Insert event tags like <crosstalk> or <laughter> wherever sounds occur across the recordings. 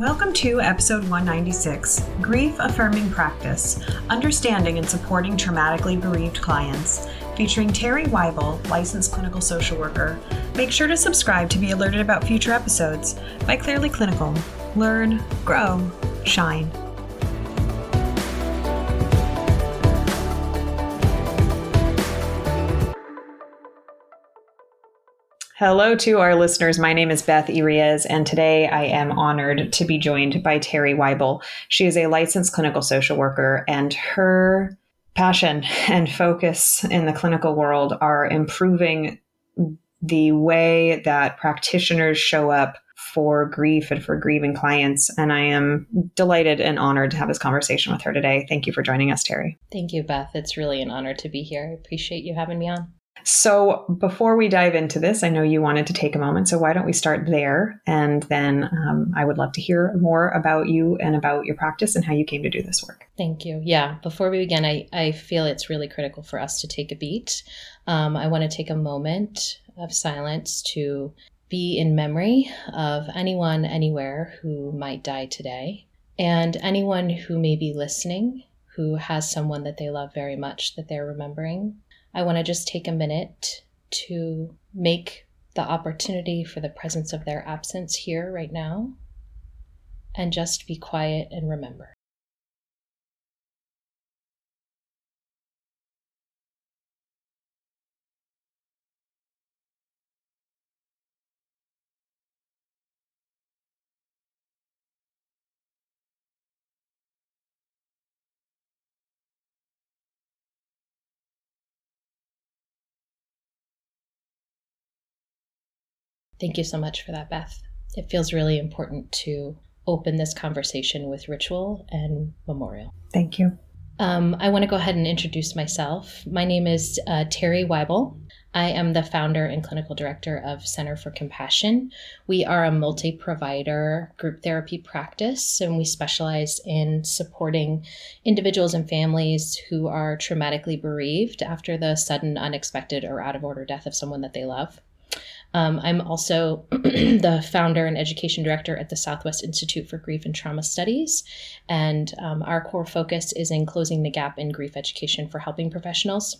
Welcome to episode 196 Grief Affirming Practice Understanding and Supporting Traumatically Bereaved Clients, featuring Terri Waibel, licensed clinical social worker. Make sure to subscribe to be alerted about future episodes by Clearly Clinical. Learn, grow, shine. Hello to our listeners. My name is Beth Irias, and today I am honored to be joined by Terri Waibel. She is a licensed clinical social worker, and her passion and focus in the clinical world are improving the way that practitioners show up for grief and for grieving clients. And I am delighted and honored to have this conversation with her today. Thank you for joining us, Terri. Thank you, Beth. It's really an honor to be here. I appreciate you having me on. So, before we dive into this, I know you wanted to take a moment. So, why don't we start there? And then um, I would love to hear more about you and about your practice and how you came to do this work. Thank you. Yeah, before we begin, I, I feel it's really critical for us to take a beat. Um, I want to take a moment of silence to be in memory of anyone, anywhere who might die today, and anyone who may be listening who has someone that they love very much that they're remembering I want to just take a minute to make the opportunity for the presence of their absence here right now and just be quiet and remember. Thank you so much for that, Beth. It feels really important to open this conversation with ritual and memorial. Thank you. Um, I want to go ahead and introduce myself. My name is uh, Terri Waibel. I am the founder and clinical director of Center for Compassion. We are a multi provider group therapy practice, and we specialize in supporting individuals and families who are traumatically bereaved after the sudden, unexpected, or out of order death of someone that they love. Um, I'm also <clears throat> the founder and education director at the Southwest Institute for Grief and Trauma Studies. And um, our core focus is in closing the gap in grief education for helping professionals.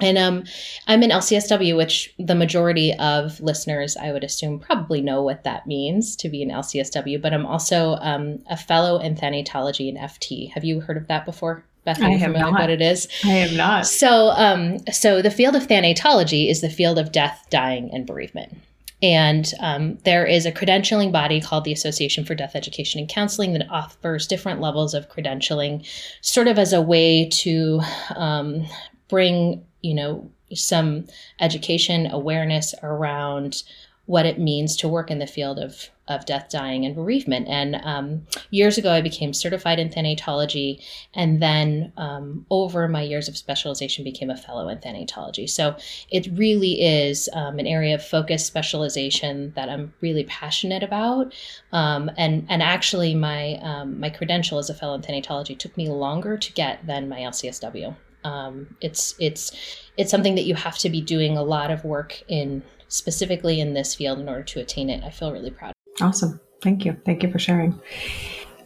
And um, I'm an LCSW, which the majority of listeners, I would assume, probably know what that means to be an LCSW. But I'm also um, a fellow in thanatology and FT. Have you heard of that before? Beth, I have not. what it is? I am not. So, um, so the field of thanatology is the field of death, dying, and bereavement. And um, there is a credentialing body called the Association for Death Education and Counseling that offers different levels of credentialing, sort of as a way to um, bring, you know, some education awareness around what it means to work in the field of of death, dying, and bereavement. And um, years ago, I became certified in thanatology, and then um, over my years of specialization, became a fellow in thanatology. So it really is um, an area of focus specialization that I'm really passionate about. Um, and and actually, my um, my credential as a fellow in thanatology took me longer to get than my LCSW. Um, it's it's it's something that you have to be doing a lot of work in specifically in this field in order to attain it. I feel really proud. Awesome. Thank you. Thank you for sharing.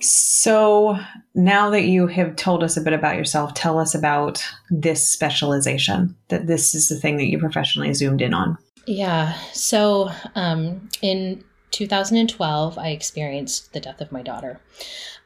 So, now that you have told us a bit about yourself, tell us about this specialization, that this is the thing that you professionally zoomed in on. Yeah. So, um, in 2012, I experienced the death of my daughter.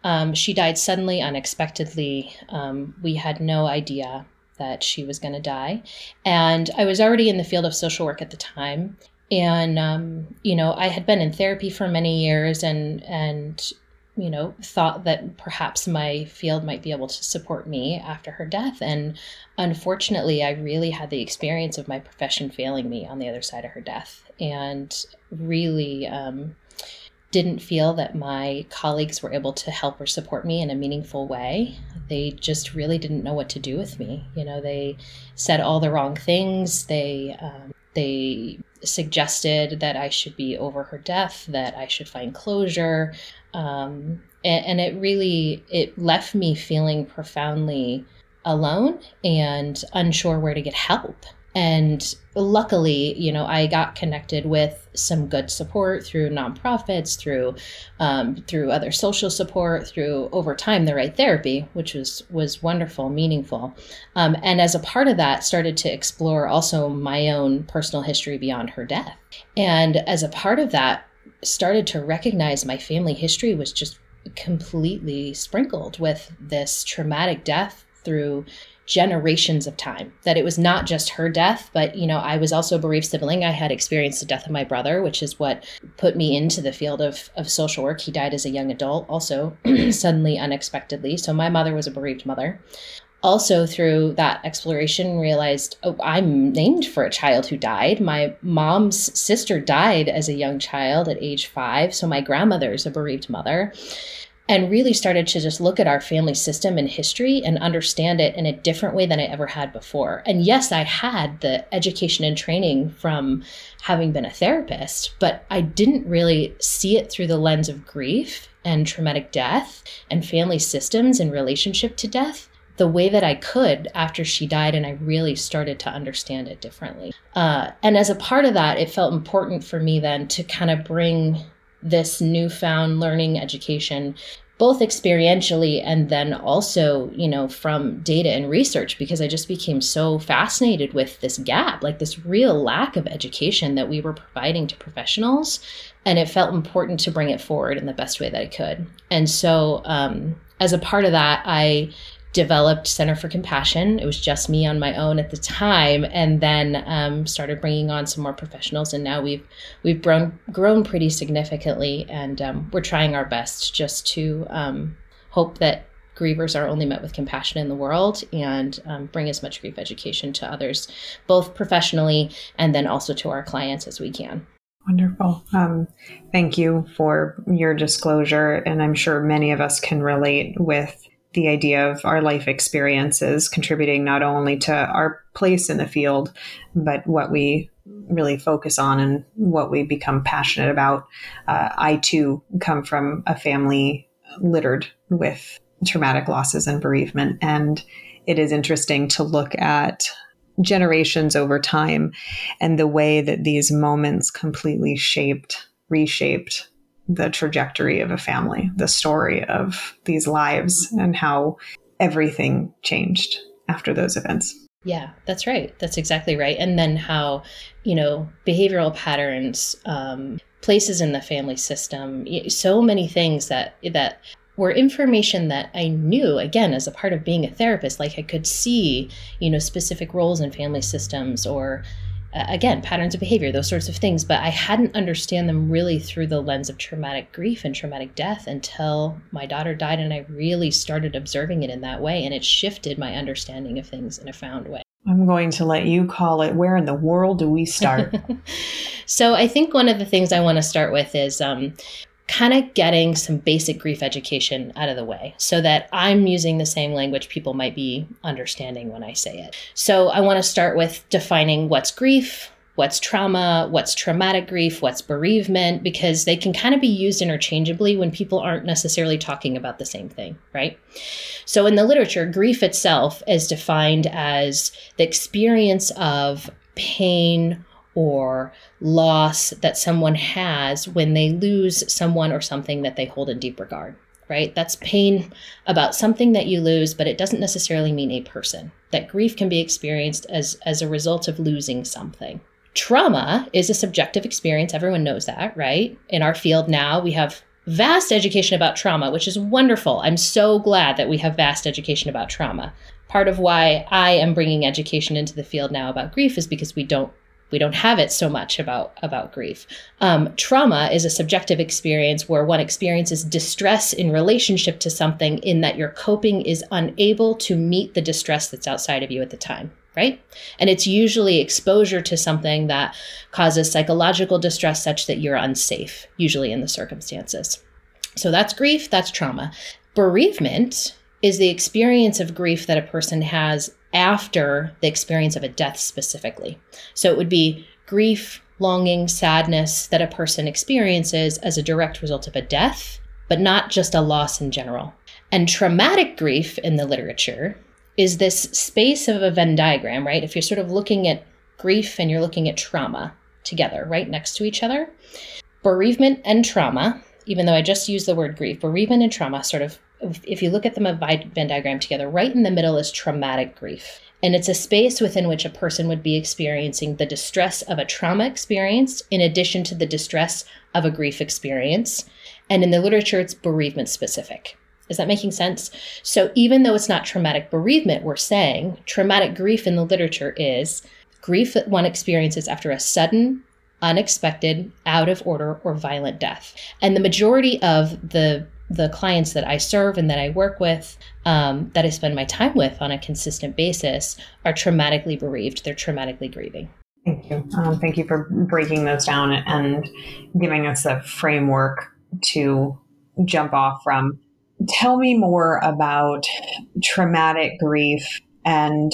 Um, she died suddenly, unexpectedly. Um, we had no idea that she was going to die. And I was already in the field of social work at the time and um, you know i had been in therapy for many years and and you know thought that perhaps my field might be able to support me after her death and unfortunately i really had the experience of my profession failing me on the other side of her death and really um, didn't feel that my colleagues were able to help or support me in a meaningful way. They just really didn't know what to do with me. You know, they said all the wrong things. They um, they suggested that I should be over her death, that I should find closure. Um, and, and it really it left me feeling profoundly alone and unsure where to get help. and luckily, you know, I got connected with some good support through nonprofits, through um, through other social support, through over time the right therapy, which was was wonderful, meaningful, um, and as a part of that, started to explore also my own personal history beyond her death, and as a part of that, started to recognize my family history was just completely sprinkled with this traumatic death through generations of time that it was not just her death but you know i was also a bereaved sibling. I had experienced the death of my brother which is what put me into the field of, of social work. He died as a young adult also <clears throat> suddenly unexpectedly. So my mother was a bereaved mother. Also through that exploration realized oh, i'm named for a child who died. My mom's sister died as a young child at age five. So my grandmother's a bereaved mother and really started to just look at our family system and history and understand it in a different way than I ever had before. And yes, I had the education and training from having been a therapist, but I didn't really see it through the lens of grief and traumatic death and family systems in relationship to death the way that I could after she died, and I really started to understand it differently. Uh, and as a part of that, it felt important for me then to kind of bring this newfound learning education both experientially and then also you know from data and research because i just became so fascinated with this gap like this real lack of education that we were providing to professionals and it felt important to bring it forward in the best way that i could. And so um, as a part of that i developed Center for Compassion. It was just me on my own at the time, and then um, started bringing on some more professionals. And now we've we've grown grown pretty significantly, and um, we're trying our best just to um, hope that grievers are only met with compassion in the world and um, bring as much grief education to others, both professionally and then also to our clients as we can. Wonderful. Um, thank you for your disclosure. And I'm sure many of us can relate with the idea of our life experiences contributing not only to our place in the field, but what we really focus on and what we become passionate about. Uh, I too come from a family littered with traumatic losses and bereavement. And it is interesting to look at generations over time and the way that these moments completely shaped, reshaped the trajectory of a family, the story of these lives, and how everything changed after those events. Yeah, that's right. That's exactly right. And then how, you know, behavioral patterns, um, places in the family system, so many things that that were information that I knew again as a part of being a therapist. Like I could see, you know, specific roles in family systems or again patterns of behavior those sorts of things but i hadn't understand them really through the lens of traumatic grief and traumatic death until my daughter died and i really started observing it in that way and it shifted my understanding of things in a found way. I'm going to let you call it where in the world do we start? <laughs> So i think one of the things i want to start with is um, kind of getting some basic grief education out of the way so that I'm using the same language people might be understanding when I say it. So I want to start with defining what's grief, what's trauma, what's traumatic grief, what's bereavement, because they can kind of be used interchangeably when people aren't necessarily talking about the same thing, right? So in the literature, grief itself is defined as the experience of pain or loss that someone has when they lose someone or something that they hold in deep regard, right? That's pain about something that you lose, but it doesn't necessarily mean a person. That grief can be experienced as, as a result of losing something. Trauma is a subjective experience. Everyone knows that, right? In our field now, we have vast education about trauma, which is wonderful. I'm so glad that we have vast education about trauma. Part of why I am bringing education into the field now about grief is because we don't we don't have it so much about about grief. Um, trauma is a subjective experience where one experiences distress in relationship to something, in that your coping is unable to meet the distress that's outside of you at the time. Right? And it's usually exposure to something that causes psychological distress such that you're unsafe, usually in the circumstances. So that's grief, that's trauma. Bereavement is the experience of grief that a person has after the experience of a death specifically. So it would be grief, longing, sadness that a person experiences as a direct result of a death, but not just a loss in general. And traumatic grief in the literature is this space of a Venn diagram, right? If you're sort of looking at grief and you're looking at trauma together, right next to each other, bereavement and trauma, even though I just used the word grief, bereavement and trauma sort of, if you look at them a Venn diagram together, right in the middle is traumatic grief. And it's a space within which a person would be experiencing the distress of a trauma experience in addition to the distress of a grief experience. And in the literature, it's bereavement specific. Is that making sense? So even though it's not traumatic bereavement, we're saying traumatic grief in the literature is grief that one experiences after a sudden, unexpected, out of order, or violent death. And the majority of the the clients that I serve and that I work with, um, that I spend my time with on a consistent basis, are traumatically bereaved. They're traumatically grieving. Thank you. Um, thank you for breaking those down and giving us a framework to jump off from. Tell me more about traumatic grief and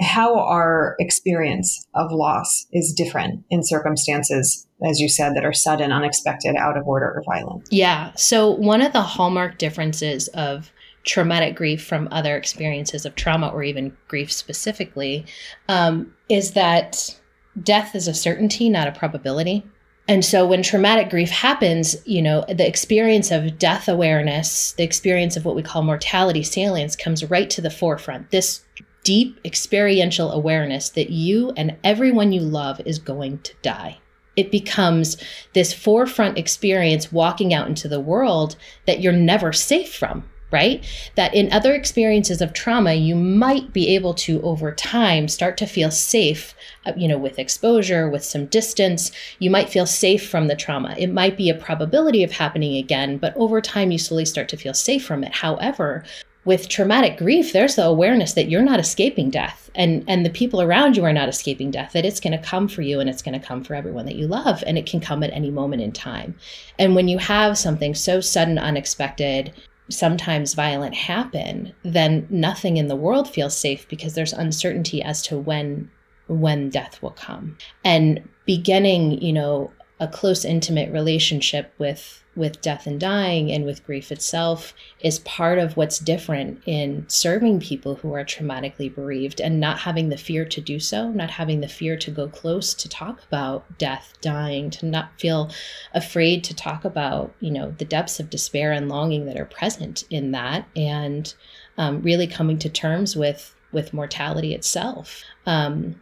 how our experience of loss is different in circumstances, as you said, that are sudden, unexpected, out of order, or violent. Yeah. So, one of the hallmark differences of traumatic grief from other experiences of trauma or even grief specifically um, is that death is a certainty, not a probability. And so when traumatic grief happens, you know, the experience of death awareness, the experience of what we call mortality salience comes right to the forefront. This deep experiential awareness that you and everyone you love is going to die. It becomes this forefront experience walking out into the world that you're never safe from right? That in other experiences of trauma, you might be able to, over time, start to feel safe, uh, you know, with exposure, with some distance. You might feel safe from the trauma. It might be a probability of happening again, but over time, you slowly start to feel safe from it. However, with traumatic grief there's the awareness that you're not escaping death and and the people around you are not escaping death that it's going to come for you and it's going to come for everyone that you love and it can come at any moment in time and when you have something so sudden unexpected sometimes violent happen, then nothing in the world feels safe because there's uncertainty as to when when death will come. And beginning, you know, a close intimate relationship with with death and dying and with grief itself is part of what's different in serving people who are traumatically bereaved and not having the fear to do so, not having the fear to go close to talk about death, dying, to not feel afraid to talk about, you know, the depths of despair and longing that are present in that and um, really coming to terms with with mortality itself. Um,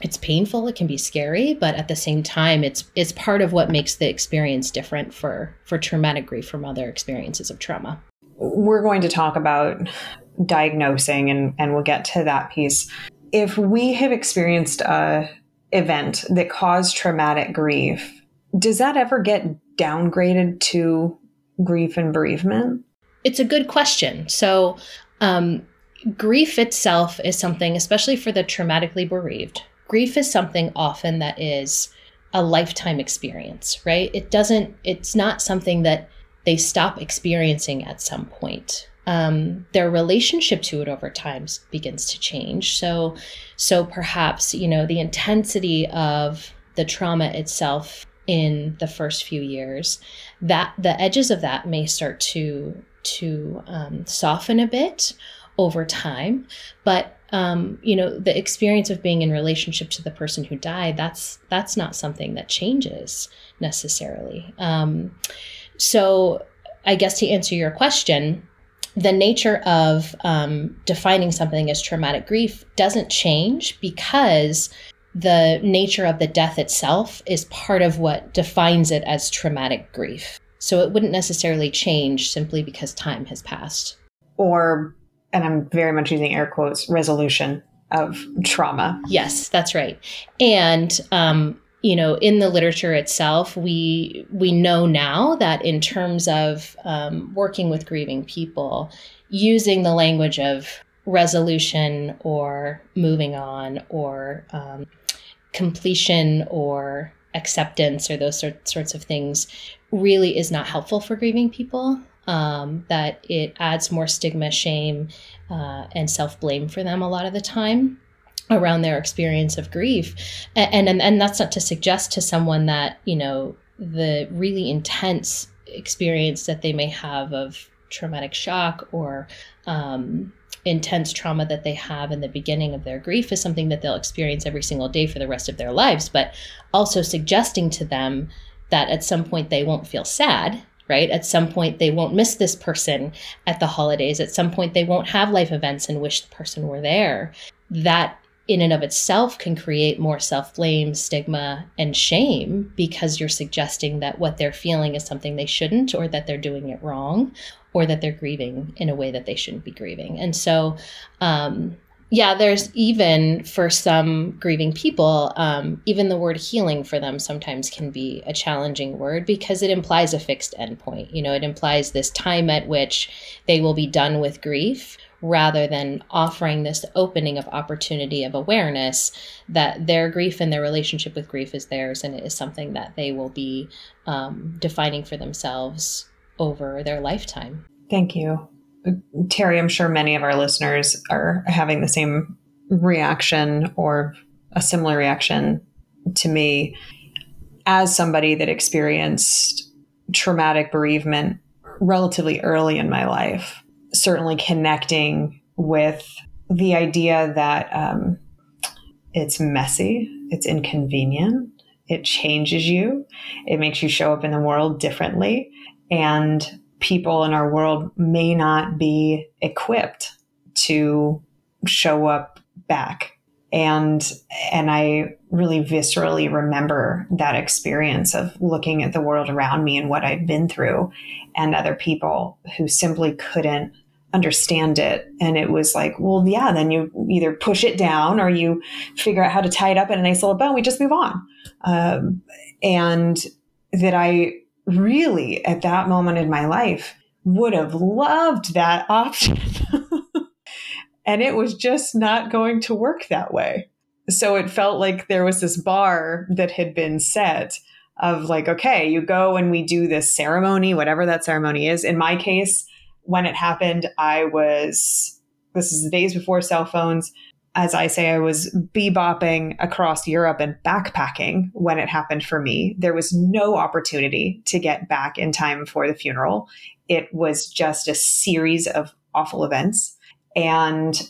it's painful it can be scary but at the same time it's it's part of what makes the experience different for for traumatic grief from other experiences of trauma. We're going to talk about diagnosing and and we'll get to that piece. If we have experienced a event that caused traumatic grief does that ever get downgraded to grief and bereavement? It's a good question. So um, grief itself is something especially for the traumatically bereaved grief is something often that is a lifetime experience, right? It doesn't, it's not something that they stop experiencing at some point. Um, their relationship to it over time begins to change. So, so perhaps you know the intensity of the trauma itself in the first few years, that the edges of that may start to to um, soften a bit over time, but um, you know the experience of being in relationship to the person who died that's that's not something that changes necessarily. Um, so i guess to answer your question the nature of um, defining something as traumatic grief doesn't change because the nature of the death itself is part of what defines it as traumatic grief. So it wouldn't necessarily change simply because time has passed. Or and I'm very much using air quotes, resolution of trauma. Yes, that's right. And um, you know, in the literature itself, we we know now that in terms of um, working with grieving people, using the language of resolution or moving on or um, completion or acceptance or those sort, sorts of things really is not helpful for grieving people um, that it adds more stigma, shame, uh, and self blame for them a lot of the time around their experience of grief. And, and, and that's not to suggest to someone that, you know, the really intense experience that they may have of traumatic shock or um, intense trauma that they have in the beginning of their grief is something that they'll experience every single day for the rest of their lives, but also suggesting to them that at some point they won't feel sad, right? At some point they won't miss this person at the holidays. At some point they won't have life events and wish the person were there. That in and of itself can create more self blame, stigma, and shame because you're suggesting that what they're feeling is something they shouldn't, or that they're doing it wrong, or that they're grieving in a way that they shouldn't be grieving. And so, um, yeah, there's even for some grieving people, um, even the word healing for them sometimes can be a challenging word because it implies a fixed endpoint. You know, it implies this time at which they will be done with grief rather than offering this opening of opportunity of awareness that their grief and their relationship with grief is theirs and it is something that they will be um, defining for themselves over their lifetime. Thank you. Terri, I'm sure many of our listeners are having the same reaction or a similar reaction to me as somebody that experienced traumatic bereavement relatively early in my life. Certainly connecting with the idea that um, it's messy, it's inconvenient, it changes you, it makes you show up in the world differently. And people in our world may not be equipped to show up back. And and I really viscerally remember that experience of looking at the world around me and what I'd been through and other people who simply couldn't understand it. And it was like well yeah then you either push it down or you figure out how to tie it up in a nice little bow we just move on. Um, and that I really at that moment in my life would have loved that <laughs> option. and it was just not going to work that way. So it felt like there was this bar that had been set of like, okay, you go and we do this ceremony, whatever that ceremony is. In my case, when it happened, I was, this is the days before cell phones as I say, I was bebopping across Europe and backpacking when it happened for me. There was no opportunity to get back in time for the funeral. It was just a series of awful events. And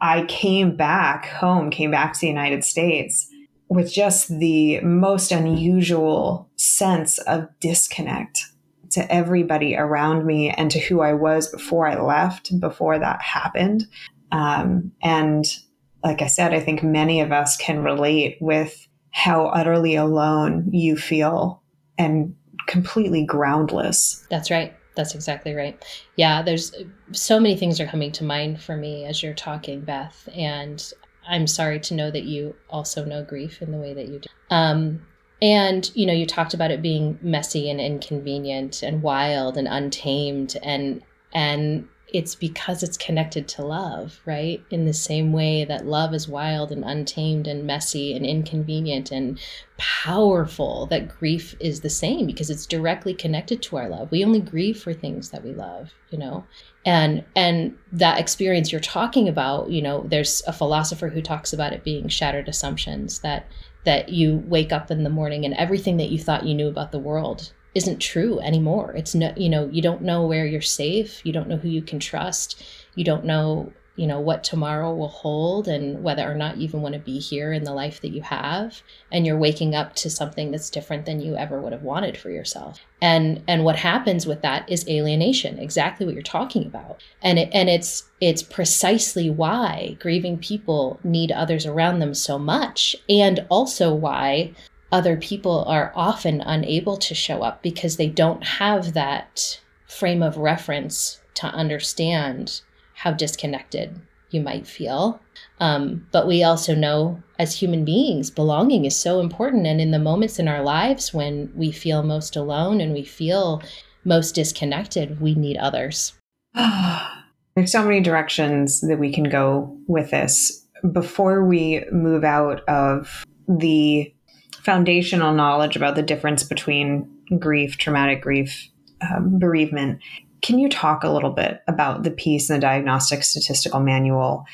I came back home, came back to the United States with just the most unusual sense of disconnect to everybody around me and to who I was before I left, before that happened. Um, and like I said, I think many of us can relate with how utterly alone you feel and completely groundless. That's right. That's exactly right. Yeah, there's so many things are coming to mind for me as you're talking, Beth. And I'm sorry to know that you also know grief in the way that you do. Um, and you know, you talked about it being messy and inconvenient and wild and untamed and and it's because it's connected to love, right? In the same way that love is wild and untamed and messy and inconvenient and powerful, that grief is the same because it's directly connected to our love. We only grieve for things that we love, you know? And and that experience you're talking about, you know, there's a philosopher who talks about it being shattered assumptions that that you wake up in the morning and everything that you thought you knew about the world isn't true anymore. It's no, you know, you don't know where you're safe. You don't know who you can trust. You don't know, you know, what tomorrow will hold and whether or not you even want to be here in the life that you have. And you're waking up to something that's different than you ever would have wanted for yourself. And and what happens with that is alienation, exactly what you're talking about. And it, and it's it's precisely why grieving people need others around them so much and also why other people are often unable to show up because they don't have that frame of reference to understand how disconnected you might feel. Um, but we also know as human beings, belonging is so important. And in the moments in our lives when we feel most alone and we feel most disconnected, we need others. <sighs> There's so many directions that we can go with this. Before we move out of the foundational knowledge about the difference between grief, traumatic grief, um, bereavement. Can you talk a little bit about the piece in the Diagnostic Statistical Manual?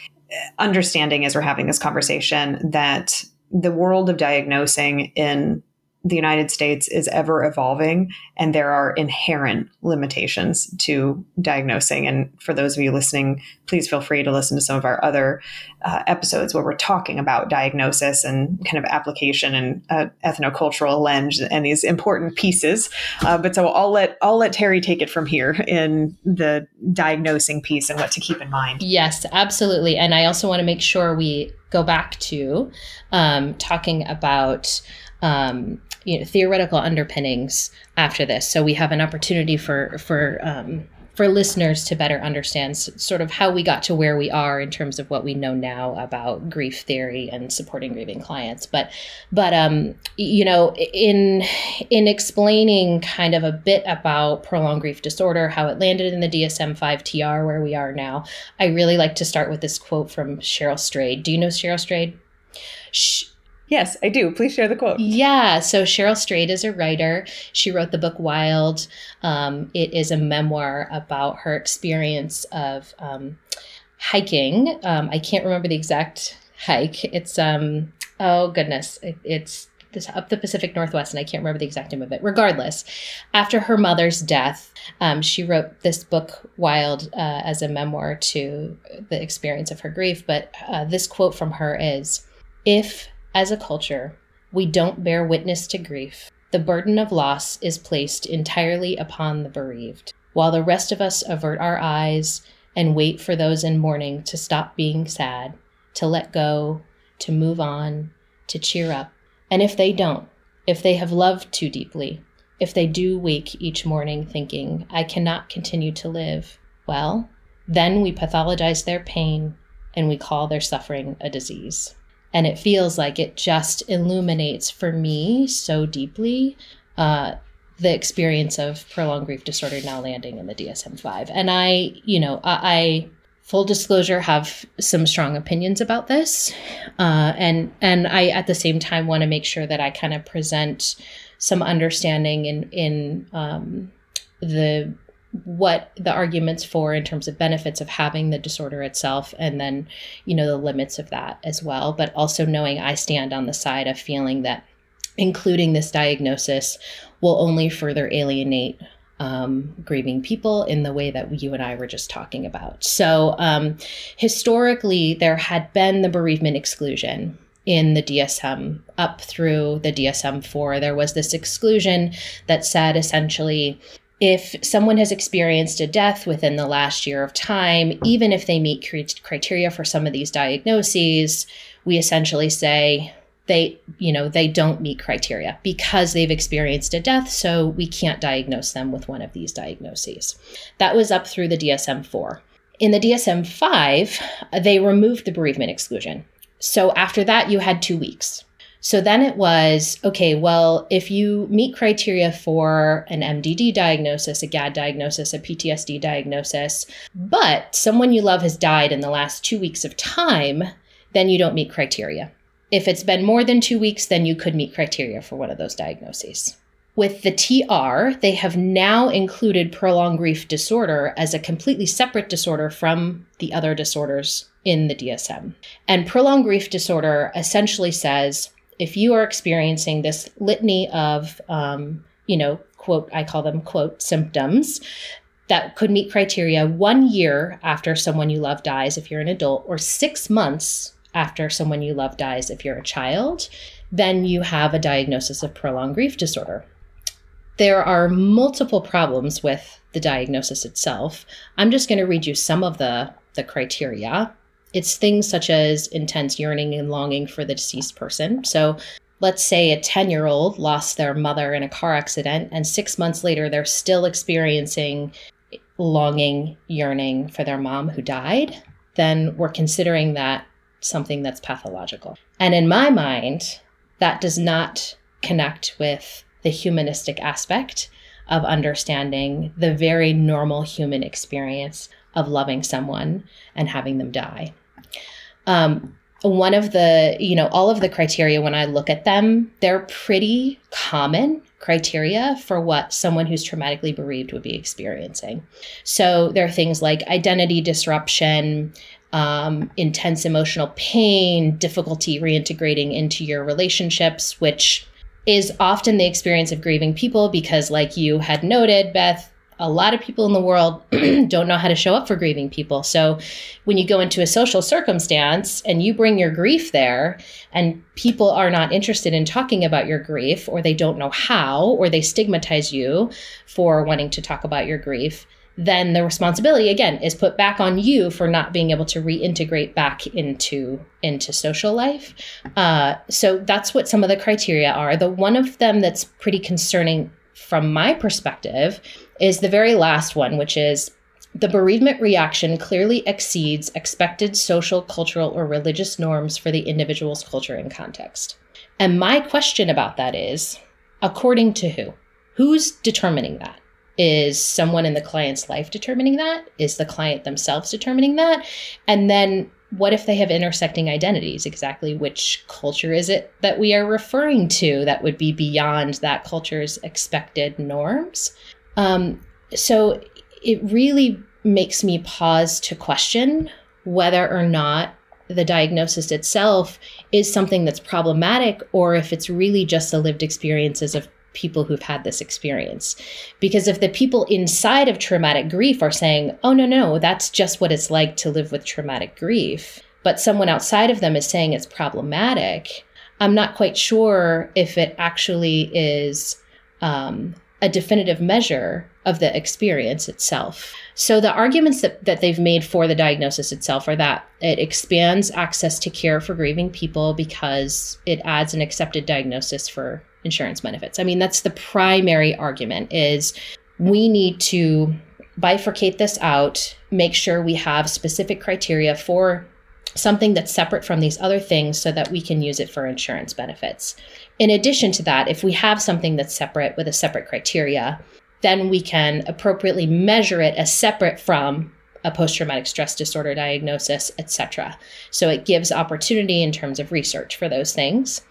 Understanding as we're having this conversation that the world of diagnosing in the United States is ever evolving and there are inherent limitations to diagnosing. And for those of you listening, please feel free to listen to some of our other uh, episodes where we're talking about diagnosis and kind of application and uh, ethnocultural lens and these important pieces. Uh, but so I'll let I'll let Terri take it from here in the diagnosing piece and what to keep in mind. Yes, absolutely. And I also want to make sure we go back to um, talking about um, you know theoretical underpinnings after this. So we have an opportunity for for um, for listeners to better understand sort of how we got to where we are in terms of what we know now about grief theory and supporting grieving clients. But but um you know in in explaining kind of a bit about prolonged grief disorder how it landed in the DSM-5 TR where we are now I really like to start with this quote from Cheryl Strayed. Do you know Cheryl Strayed? She, Yes, I do. Please share the quote. Yeah. So Cheryl Strayed is a writer. She wrote the book Wild. Um, it is a memoir about her experience of um, hiking. Um, I can't remember the exact hike. It's um oh goodness, it, it's this up the Pacific Northwest, and I can't remember the exact name of it. Regardless, after her mother's death, um, she wrote this book, Wild, uh, as a memoir to the experience of her grief. But uh, this quote from her is If as a culture, we don't bear witness to grief. The burden of loss is placed entirely upon the bereaved, while the rest of us avert our eyes and wait for those in mourning to stop being sad, to let go, to move on, to cheer up. And if they don't, if they have loved too deeply, if they do wake each morning thinking, I cannot continue to live, well, then we pathologize their pain and we call their suffering a disease and it feels like it just illuminates for me so deeply uh, the experience of prolonged grief disorder now landing in the DSM-5. And I, you know, I, I full disclosure have some strong opinions about this, uh, and and I at the same time want to make sure that I kind of present some understanding in in um, the what the arguments for in terms of benefits of having the disorder itself and then you know the limits of that as well but also knowing i stand on the side of feeling that including this diagnosis will only further alienate um, grieving people in the way that you and I were just talking about. So, um, historically, there had been the bereavement exclusion in the DSM up through the DSM 4. There was this exclusion that said essentially if someone has experienced a death within the last year of time, even if they meet criteria for some of these diagnoses, we essentially say they, you know, they don't meet criteria because they've experienced a death, so we can't diagnose them with one of these diagnoses. That was up through the DSM 4. In the DSM 5, they removed the bereavement exclusion. So after that, you had two weeks. So then it was okay, well, if you meet criteria for an MDD diagnosis, a GAD diagnosis, a PTSD diagnosis, but someone you love has died in the last two weeks of time, then you don't meet criteria. If it's been more than two weeks, then you could meet criteria for one of those diagnoses. With the TR, they have now included prolonged grief disorder as a completely separate disorder from the other disorders in the DSM. And prolonged grief disorder essentially says if you are experiencing this litany of, um, you know, quote, I call them quote symptoms that could meet criteria one year after someone you love dies if you're an adult, or six months after someone you love dies if you're a child, then you have a diagnosis of prolonged grief disorder. There are multiple problems with the diagnosis itself. I'm just going to read you some of the, the criteria it's things such as intense yearning and longing for the deceased person. So let's say a 10 year old lost their mother in a car accident, and six months later, they're still experiencing longing, yearning for their mom who died, then we're considering that something that's pathological. And in my mind, that does not connect with the humanistic aspect of understanding the very normal human experience of loving someone and having them die. Um, one of the, you know, all of the criteria, when I look at them, they're pretty common criteria for what someone who's traumatically bereaved would be experiencing. So there are things like identity disruption, um, intense emotional pain, difficulty reintegrating into your relationships, which is often the experience of grieving people because, like you had noted, Beth, a lot of people in the world <clears throat> don't know how to show up for grieving people. So when you go into a social circumstance and you bring your grief there and people are not interested in talking about your grief or they don't know how or they stigmatize you for wanting to talk about your grief, then the responsibility again is put back on you for not being able to reintegrate back into into social life. Uh, so that's what some of the criteria are. The one of them that's pretty concerning from my perspective is the very last one, which is the bereavement reaction clearly exceeds expected social, cultural, or religious norms for the individual's culture and context. And my question about that is according to who? Who's determining that? Is someone in the client's life determining that? Is the client themselves determining that? And then what if they have intersecting identities? Exactly which culture is it that we are referring to that would be beyond that culture's expected norms? Um, so it really makes me pause to question whether or not the diagnosis itself is something that's problematic or if it's really just the lived experiences of people who've had this experience. Because if the people inside of traumatic grief are saying, oh, no, no, that's just what it's like to live with traumatic grief, but someone outside of them is saying it's problematic, I'm not quite sure if it actually is um, a definitive measure of the experience itself. So the arguments that, that they've made for the diagnosis itself are that it expands access to care for grieving people because it adds an accepted diagnosis for insurance benefits. I mean, that's the primary argument is we need to bifurcate this out, make sure we have specific criteria for something that's separate from these other things so that we can use it for insurance benefits. In addition to that, if we have something that's separate with a separate criteria, then we can appropriately measure it as separate from a post traumatic stress disorder diagnosis, etc. So it gives opportunity in terms of research for those things.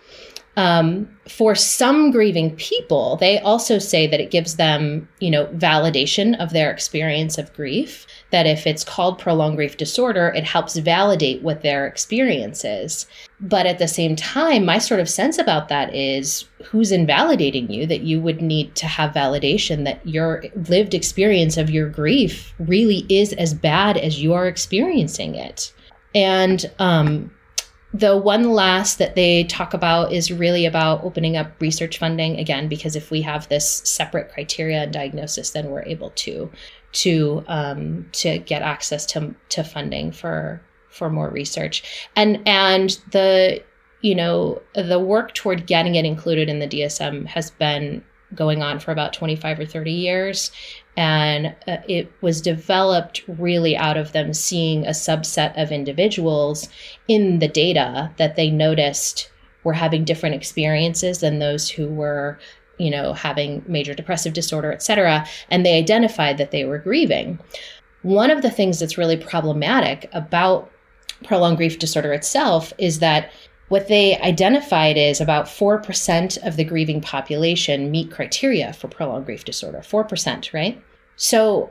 Um, for some grieving people, they also say that it gives them, you know, validation of their experience of grief. That if it's called prolonged grief disorder, it helps validate what their experience is. But at the same time, my sort of sense about that is who's invalidating you that you would need to have validation that your lived experience of your grief really is as bad as you are experiencing it. And um, the one last that they talk about is really about opening up research funding again, because if we have this separate criteria and diagnosis, then we're able to to um, to get access to to funding for for more research. And and the you know the work toward getting it included in the DSM has been going on for about 25 or 30 years and uh, it was developed really out of them seeing a subset of individuals in the data that they noticed were having different experiences than those who were you know having major depressive disorder et cetera and they identified that they were grieving one of the things that's really problematic about prolonged grief disorder itself is that what they identified is about 4% of the grieving population meet criteria for prolonged grief disorder. 4%, right? So,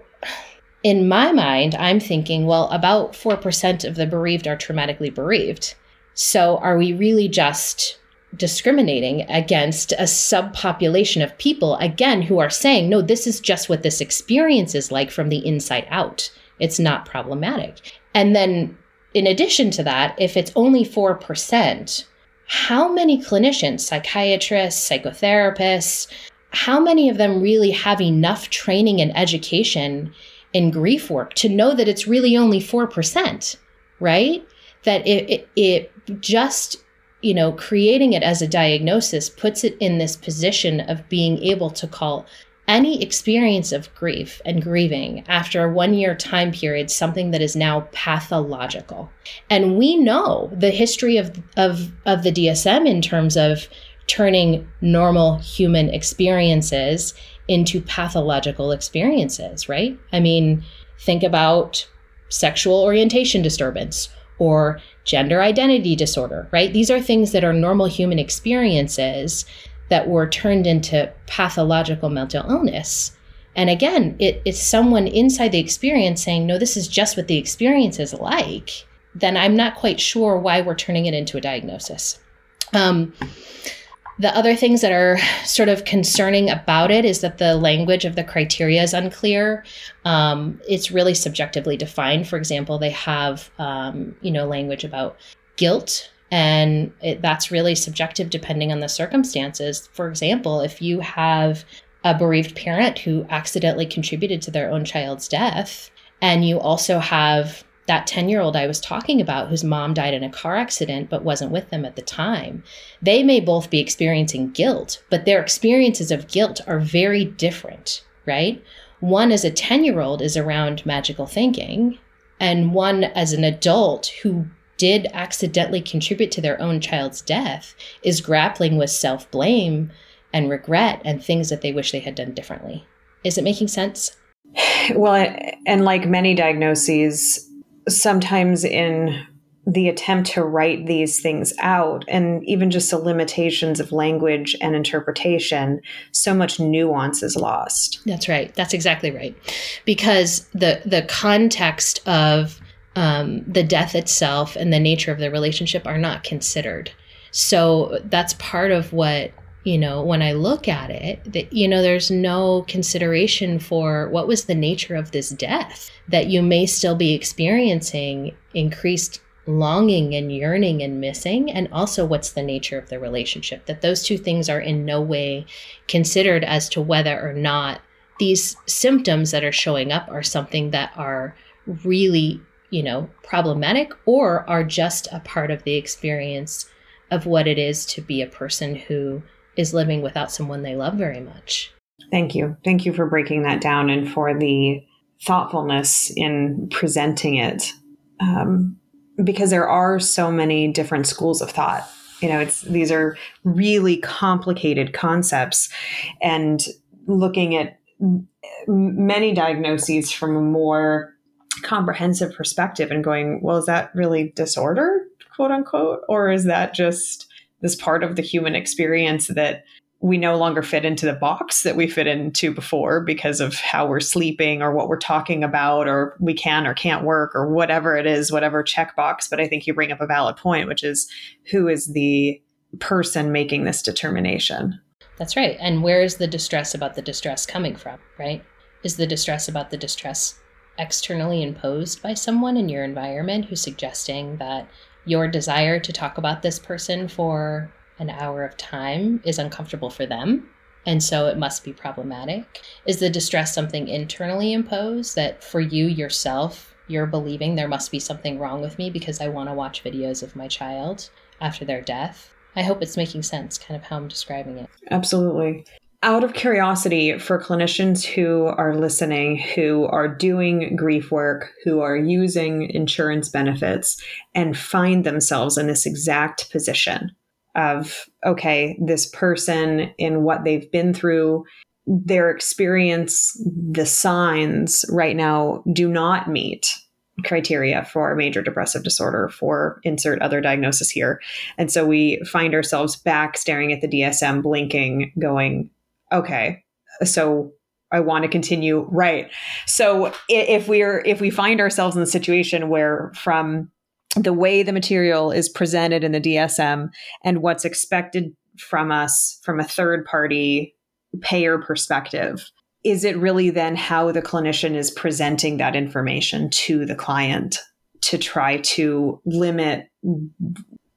in my mind, I'm thinking, well, about 4% of the bereaved are traumatically bereaved. So, are we really just discriminating against a subpopulation of people, again, who are saying, no, this is just what this experience is like from the inside out? It's not problematic. And then, in addition to that, if it's only 4%, how many clinicians, psychiatrists, psychotherapists, how many of them really have enough training and education in grief work to know that it's really only 4%, right? That it, it, it just, you know, creating it as a diagnosis puts it in this position of being able to call any experience of grief and grieving after a one year time period something that is now pathological. And we know the history of, of, of the DSM in terms of turning normal human experiences into pathological experiences, right? I mean, think about sexual orientation disturbance or gender identity disorder, right? These are things that are normal human experiences that were turned into pathological mental illness. And again, it, it's someone inside the experience saying, no, this is just what the experience is like. Then I'm not quite sure why we're turning it into a diagnosis. Um, The other things that are sort of concerning about it is that the language of the criteria is unclear. Um, it's really subjectively defined. For example, they have, um, you know, language about guilt, and it, that's really subjective depending on the circumstances. For example, if you have a bereaved parent who accidentally contributed to their own child's death, and you also have that 10 year old I was talking about, whose mom died in a car accident but wasn't with them at the time, they may both be experiencing guilt, but their experiences of guilt are very different, right? One as a 10 year old is around magical thinking, and one as an adult who did accidentally contribute to their own child's death is grappling with self blame and regret and things that they wish they had done differently. Is it making sense? Well, and like many diagnoses, sometimes in the attempt to write these things out and even just the limitations of language and interpretation so much nuance is lost. That's right. That's exactly right. Because the the context of um, the death itself and the nature of the relationship are not considered. So that's part of what you know when i look at it that you know there's no consideration for what was the nature of this death that you may still be experiencing increased longing and yearning and missing and also what's the nature of the relationship that those two things are in no way considered as to whether or not these symptoms that are showing up are something that are really you know problematic or are just a part of the experience of what it is to be a person who is living without someone they love very much. Thank you. Thank you for breaking that down and for the thoughtfulness in presenting it. Um, because there are so many different schools of thought. You know, it's these are really complicated concepts, and looking at many diagnoses from a more comprehensive perspective and going, well, is that really disorder, quote unquote, or is that just this part of the human experience that we no longer fit into the box that we fit into before because of how we're sleeping or what we're talking about or we can or can't work or whatever it is whatever checkbox. But i think you bring up a valid point which is who is the person making this determination? That's right. And where is the distress about the distress coming from right? Is the distress about the distress externally imposed by someone in your environment who's suggesting that your desire to talk about this person for an hour of time is uncomfortable for them. And so it must be problematic. Is the distress something internally imposed that for you yourself, you're believing there must be something wrong with me because I want to watch videos of my child after their death? I hope it's making sense, kind of how I'm describing it. Absolutely out of curiosity for clinicians who are listening, who are doing grief work, who are using insurance benefits, and find themselves in this exact position of, okay, this person in what they've been through, their experience, the signs right now do not meet criteria for major depressive disorder for insert other diagnosis here. And so we find ourselves back staring at the DSM, blinking, going, okay, so I want to continue. Right. So if we're, if we find ourselves in the situation where from the way the material is presented in the DSM and what's expected from us from a third party payer perspective, is it really then how the clinician is presenting that information to the client to try to limit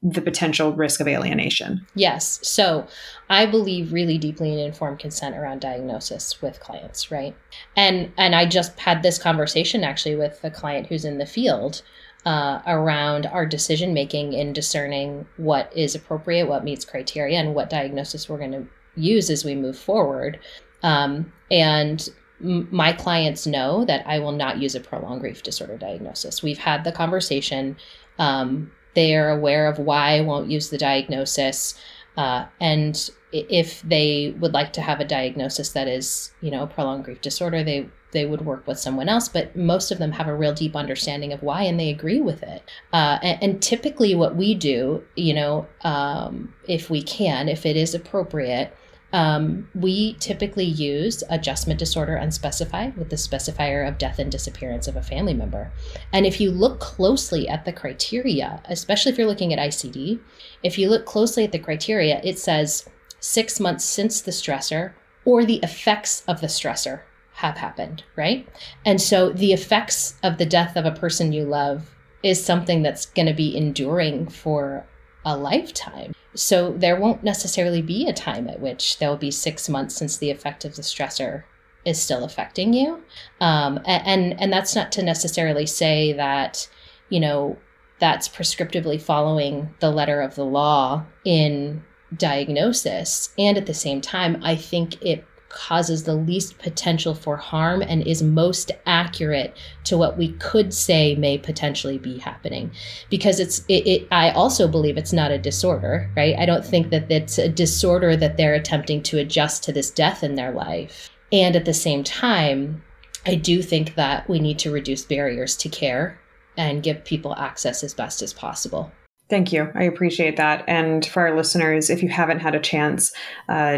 the potential risk of alienation. Yes. So I believe really deeply in informed consent around diagnosis with clients, right? And and I just had this conversation actually with a client who's in the field uh, around our decision making in discerning what is appropriate, what meets criteria, and what diagnosis we're going to use as we move forward. Um, and my clients know that I will not use a prolonged grief disorder diagnosis. We've had the conversation. Um, they are aware of why I won't use the diagnosis. Uh, and if they would like to have a diagnosis that is, you know, prolonged grief disorder, they they would work with someone else. But most of them have a real deep understanding of why, and they agree with it. Uh, and, and, typically, what we do, you know, um, if we can, if it is appropriate, um, we typically use adjustment disorder unspecified with the specifier of death and disappearance of a family member. And if you look closely at the criteria, especially if you're looking at ICD, if you look closely at the criteria, it says six months since the stressor or the effects of the stressor have happened, right? And so the effects of the death of a person you love is something that's going to be enduring for a lifetime. So there won't necessarily be a time at which there'll be six months since the effect of the stressor is still affecting you. Um, and and that's not to necessarily say that you know that's prescriptively following the letter of the law in diagnosis. And at the same time, I think it causes the least potential for harm and is most accurate to what we could say may potentially be happening. Because it's it, it, i also believe it's not a disorder right? I don't think that it's a disorder that they're attempting to adjust to this death in their life. And at the same time i do think that we need to reduce barriers to care and give people access as best as possible Thank you. I appreciate that. And for our listeners, if you haven't had a chance, uh,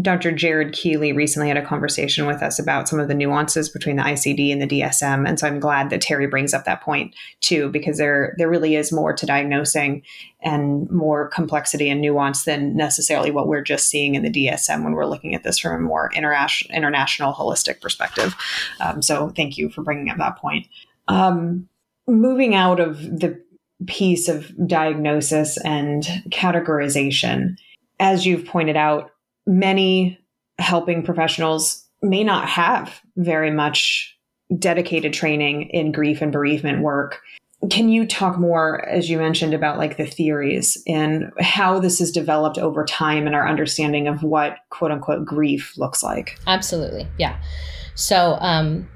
Dr. Jared Keeley recently had a conversation with us about some of the nuances between the ICD and the DSM. And so I'm glad that Terri brings up that point too, because there there really is more to diagnosing and more complexity and nuance than necessarily what we're just seeing in the DSM when we're looking at this from a more international, international holistic perspective. Um, so thank you for bringing up that point. Um, moving out of the piece of diagnosis and categorization. As you've pointed out, many helping professionals may not have very much dedicated training in grief and bereavement work. Can you talk more, as you mentioned, about like the theories and how this has developed over time and our understanding of what quote unquote grief looks like? Absolutely. Yeah. So, um,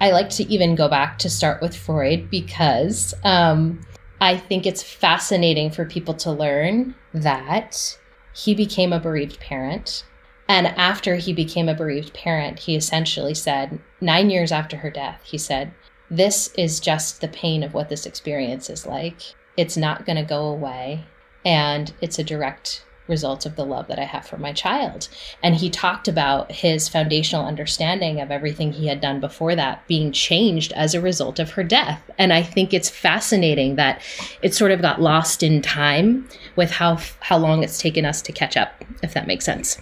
I like to even go back to start with Freud because um, I think it's fascinating for people to learn that he became a bereaved parent. And after he became a bereaved parent, he essentially said, nine years after her death, he said, This is just the pain of what this experience is like. It's not going to go away. And it's a direct result of the love that I have for my child. And he talked about his foundational understanding of everything he had done before that being changed as a result of her death. And I think it's fascinating that it sort of got lost in time with how how long it's taken us to catch up, if that makes sense.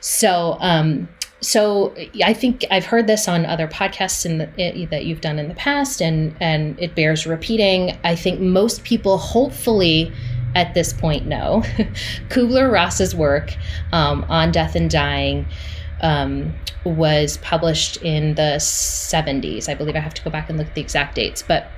So, um, so I think I've heard this on other podcasts the, that you've done in the past, and and it bears repeating. I think most people hopefully at this point know. <laughs> Kubler Ross's work um, on death and dying um, was published in the 70s. I believe I have to go back and look at the exact dates, but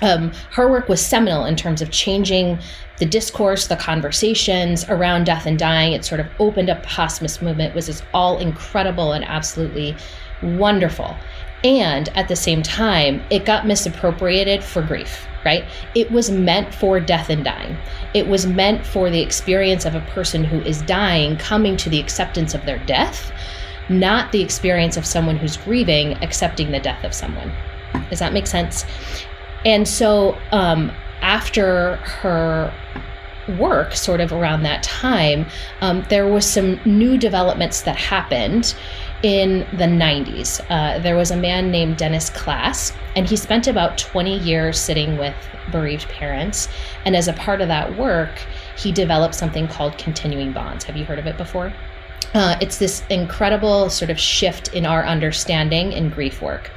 um, her work was seminal in terms of changing the discourse, the conversations around death and dying. It sort of opened up the hospice movement, was is all incredible and absolutely wonderful. And at the same time, it got misappropriated for grief, right? It was meant for death and dying. It was meant for the experience of a person who is dying coming to the acceptance of their death, not the experience of someone who's grieving accepting the death of someone. Does that make sense? And so um, after her work, sort of around that time, um, there was some new developments that happened in the 90s. Uh, there was a man named Dennis Klass, and he spent about 20 years sitting with bereaved parents. And as a part of that work, he developed something called continuing bonds. Have you heard of it before? Uh, it's this incredible sort of shift in our understanding in grief work.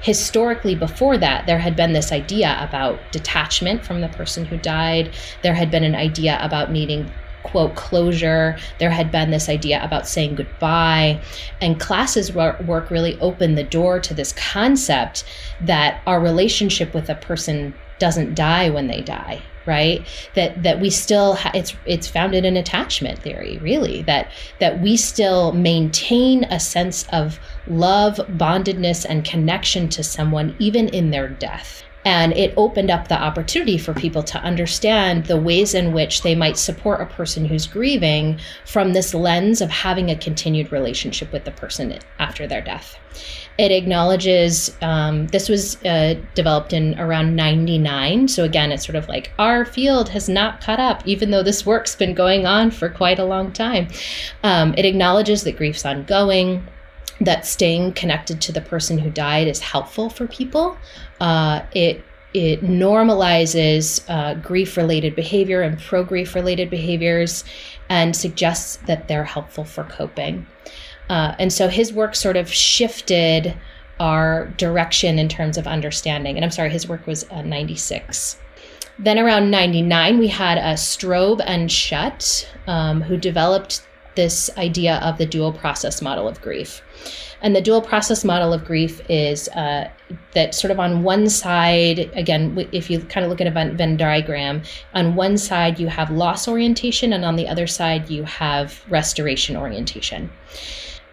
Historically, before that, there had been this idea about detachment from the person who died. There had been an idea about needing quote closure. There had been this idea about saying goodbye. And Klass's work really opened the door to this concept that our relationship with a person doesn't die when they die right that that we still ha- it's it's founded in attachment theory really that that we still maintain a sense of love bondedness and connection to someone even in their death and it opened up the opportunity for people to understand the ways in which they might support a person who's grieving from this lens of having a continued relationship with the person after their death. It acknowledges um, this was uh, developed in around 99. So, again, it's sort of like our field has not caught up, even though this work's been going on for quite a long time. Um, it acknowledges that grief's ongoing that staying connected to the person who died is helpful for people. Uh, it it normalizes uh, grief related behavior and pro grief related behaviors and suggests that they're helpful for coping. Uh, and so his work sort of shifted our direction in terms of understanding. And I'm sorry, his work was uh, 96. Then around 99, we had a Stroebe and Schut um, who developed this idea of the dual process model of grief. And the dual process model of grief is uh, that sort of on one side, again, if you kind of look at a Venn diagram, on one side you have loss orientation, and on the other side you have restoration orientation.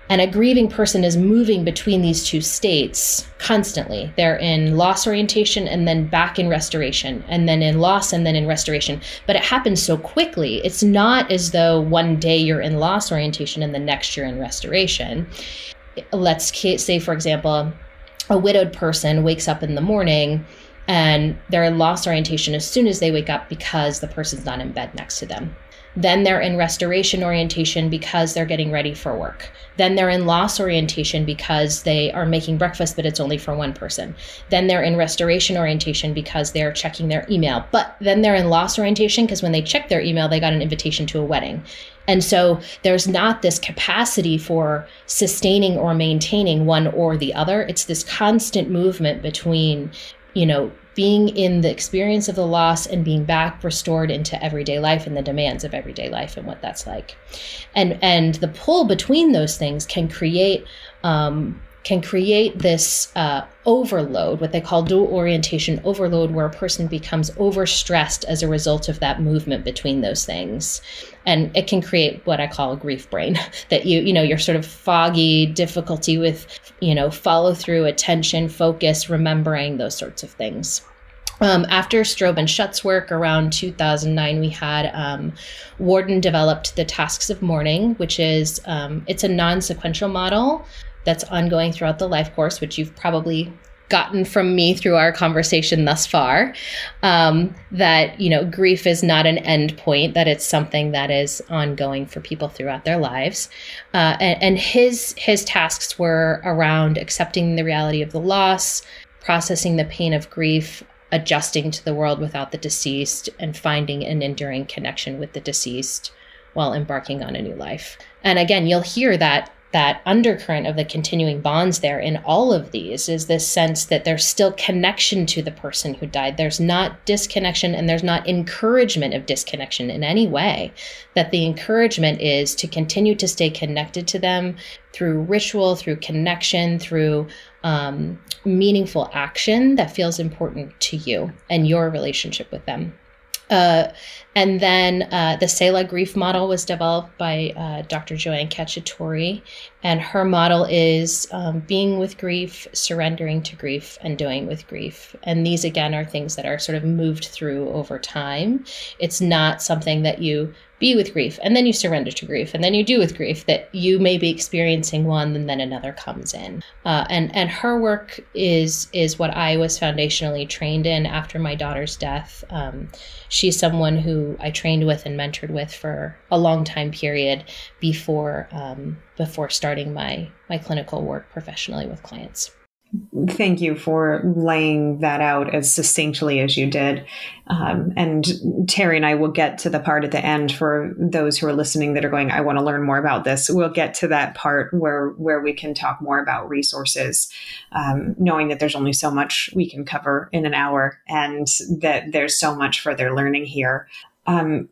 And a grieving person is moving between these two states constantly. They're in loss orientation and then back in restoration, and then in loss and then in restoration. But it happens so quickly. It's not as though one day you're in loss orientation and the next you're in restoration. Let's say, for example, a widowed person wakes up in the morning and they're in loss orientation as soon as they wake up because the person's not in bed next to them. Then they're in restoration orientation because they're getting ready for work. Then they're in loss orientation because they are making breakfast, but it's only for one person. Then they're in restoration orientation because they're checking their email. But then they're in loss orientation because when they check their email, they got an invitation to a wedding. And so there's not this capacity for sustaining or maintaining one or the other. It's this constant movement between, you know, being in the experience of the loss and being back restored into everyday life and the demands of everyday life and what that's like and and the pull between those things can create um, can create this uh, overload, what they call dual orientation overload, where a person becomes overstressed as a result of that movement between those things. And it can create what I call a grief brain <laughs> that you, you know, you're sort of foggy, difficulty with, you know, follow through, attention, focus, remembering, those sorts of things. Um, after Stroebe and Schut's work around 2009, we had um, Worden developed the Tasks of Mourning, which is um, it's a non-sequential model that's ongoing throughout the life course, which you've probably gotten from me through our conversation thus far um, that you know grief is not an end point that it's something that is ongoing for people throughout their lives uh, and, and his his tasks were around accepting the reality of the loss processing the pain of grief adjusting to the world without the deceased and finding an enduring connection with the deceased while embarking on a new life. And again, you'll hear that that undercurrent of the continuing bonds there in all of these is this sense that there's still connection to the person who died. There's not disconnection and there's not encouragement of disconnection in any way. That the encouragement is to continue to stay connected to them through ritual, through connection, through um, meaningful action that feels important to you and your relationship with them. Uh, and then uh, the Selah grief model was developed by uh, Dr. Joanne Cacciatore, and her model is um, being with grief, surrendering to grief, and doing with grief. And these, again, are things that are sort of moved through over time. It's not something that you be with grief and then you surrender to grief and then you do with grief that you may be experiencing one and then another comes in. Uh, and and her work is is what i was foundationally trained in after my daughter's death. Um, she's someone who i trained with and mentored with for a long time period before um, before starting my my clinical work professionally with clients Thank you for laying that out as succinctly as you did. Um, and Terri and I will get to the part at the end for those who are listening that are going, I want to learn more about this. We'll get to that part where where we can talk more about resources, um, knowing that there's only so much we can cover in an hour, and that there's so much further learning here. Um,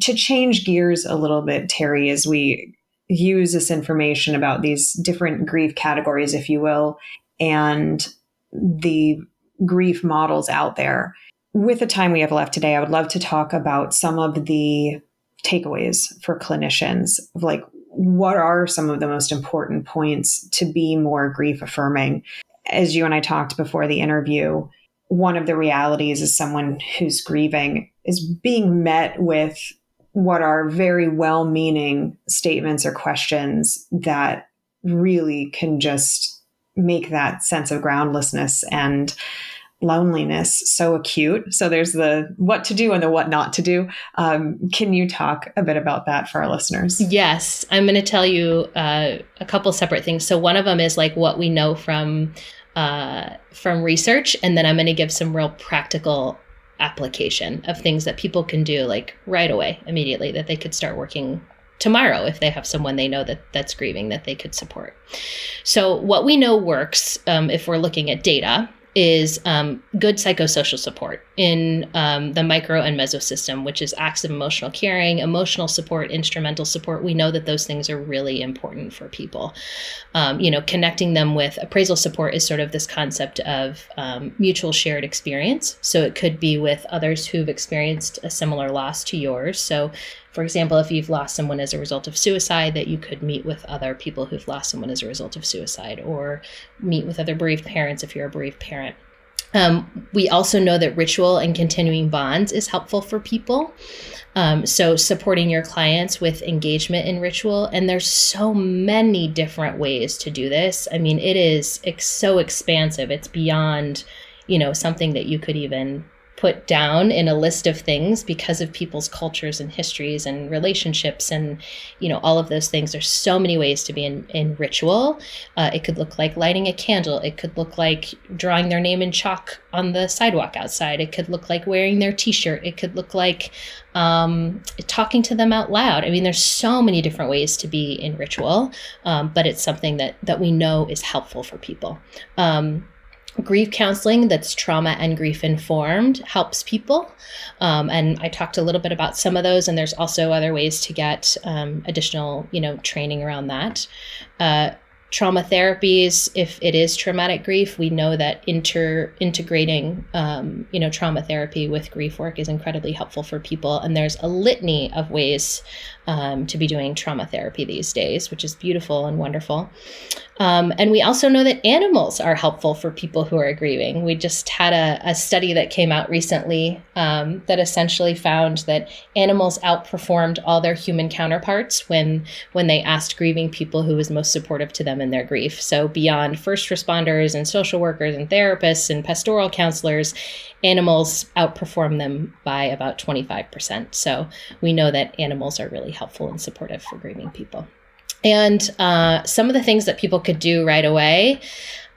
to change gears a little bit, Terri, as we use this information about these different grief categories, if you will, and the grief models out there. With the time we have left today, I would love to talk about some of the takeaways for clinicians of like what are some of the most important points to be more grief affirming as you and I talked before the interview one of the realities is someone who's grieving is being met with what are very well meaning statements or questions that really can just make that sense of groundlessness and loneliness so acute. So there's the what to do and the what not to do. Um, can you talk a bit about that for our listeners? Yes, I'm going to tell you uh, a couple separate things. So one of them is like what we know from uh, from research, and then I'm going to give some real practical application of things that people can do like right away, immediately, that they could start working tomorrow if they have someone they know that that's grieving that they could support. So what we know works um, if we're looking at data is um, good psychosocial support in um, the micro and meso system, which is acts of emotional caring, emotional support, instrumental support. We know that those things are really important for people. Um, you know, connecting them with appraisal support is sort of this concept of um, mutual shared experience. So it could be with others who've experienced a similar loss to yours. So for example, if you've lost someone as a result of suicide, that you could meet with other people who've lost someone as a result of suicide, or meet with other bereaved parents if you're a bereaved parent. Um, we also know that ritual and continuing bonds is helpful for people. Um, so, supporting your clients with engagement in ritual, and there's so many different ways to do this. I mean, it is ex- so expansive. It's beyond, you know, something that you could even put down in a list of things because of people's cultures and histories and relationships and you know all of those things. There's so many ways to be in, in ritual. Uh, it could look like lighting a candle. It could look like drawing their name in chalk on the sidewalk outside. It could look like wearing their t-shirt. It could look like um, talking to them out loud. I mean there's so many different ways to be in ritual um, but it's something that that we know is helpful for people. Um, grief counseling that's trauma and grief informed helps people. Um, and i talked a little bit about some of those and there's also other ways to get um, additional you know training around that. Uh, trauma therapies if it is traumatic grief we know that inter integrating um, you know trauma therapy with grief work is incredibly helpful for people and there's a litany of ways um, to be doing trauma therapy these days which is beautiful and wonderful um, and we also know that animals are helpful for people who are grieving. We just had a, a study that came out recently um, that essentially found that animals outperformed all their human counterparts when when they asked grieving people who was most supportive to them in their grief. So beyond first responders and social workers and therapists and pastoral counselors, animals outperform them by about 25%. So we know that animals are really helpful and supportive for grieving people. And uh, some of the things that people could do right away.